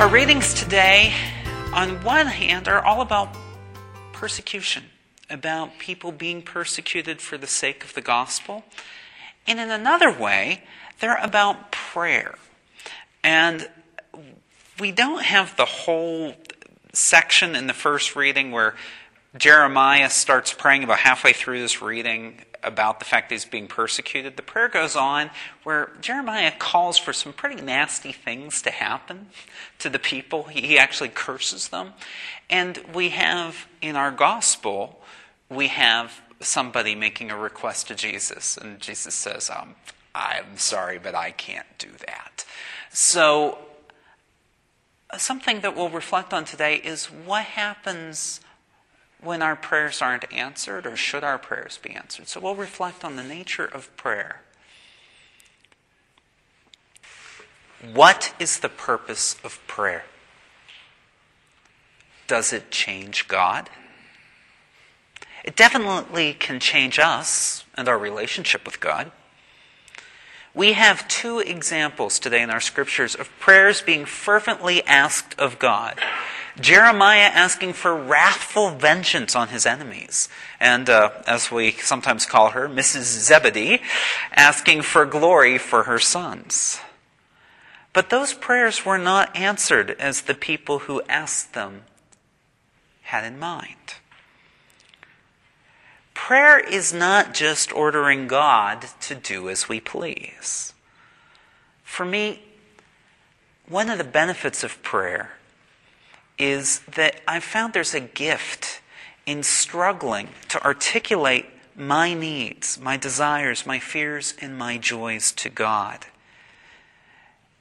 Our readings today, on one hand, are all about persecution, about people being persecuted for the sake of the gospel. And in another way, they're about prayer. And we don't have the whole section in the first reading where Jeremiah starts praying about halfway through this reading about the fact that he's being persecuted. The prayer goes on where Jeremiah calls for some pretty nasty things to happen to the people. He actually curses them. And we have in our gospel, we have somebody making a request to Jesus, and Jesus says, um, I'm sorry, but I can't do that. So, something that we'll reflect on today is what happens when our prayers aren't answered, or should our prayers be answered? So we'll reflect on the nature of prayer. What is the purpose of prayer? Does it change God? It definitely can change us and our relationship with God. We have two examples today in our scriptures of prayers being fervently asked of God. Jeremiah asking for wrathful vengeance on his enemies. And uh, as we sometimes call her, Mrs. Zebedee, asking for glory for her sons. But those prayers were not answered as the people who asked them had in mind. Prayer is not just ordering God to do as we please. For me, one of the benefits of prayer is that I've found there's a gift in struggling to articulate my needs, my desires, my fears, and my joys to God.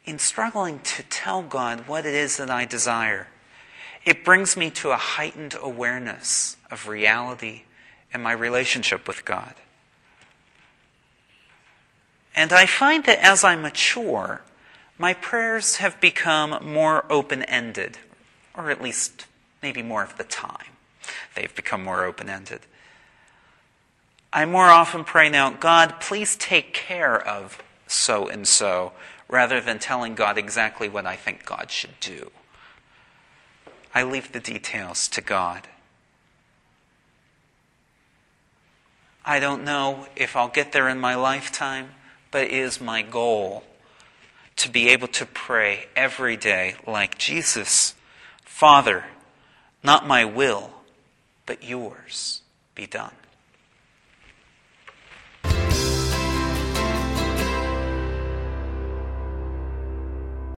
In struggling to tell God what it is that I desire, it brings me to a heightened awareness of reality and my relationship with God. And I find that as I mature, my prayers have become more open ended or at least maybe more of the time. They've become more open ended. I more often pray now, God, please take care of so and so, rather than telling God exactly what I think God should do. I leave the details to God. I don't know if I'll get there in my lifetime, but it is my goal to be able to pray every day like Jesus Father, not my will, but yours be done.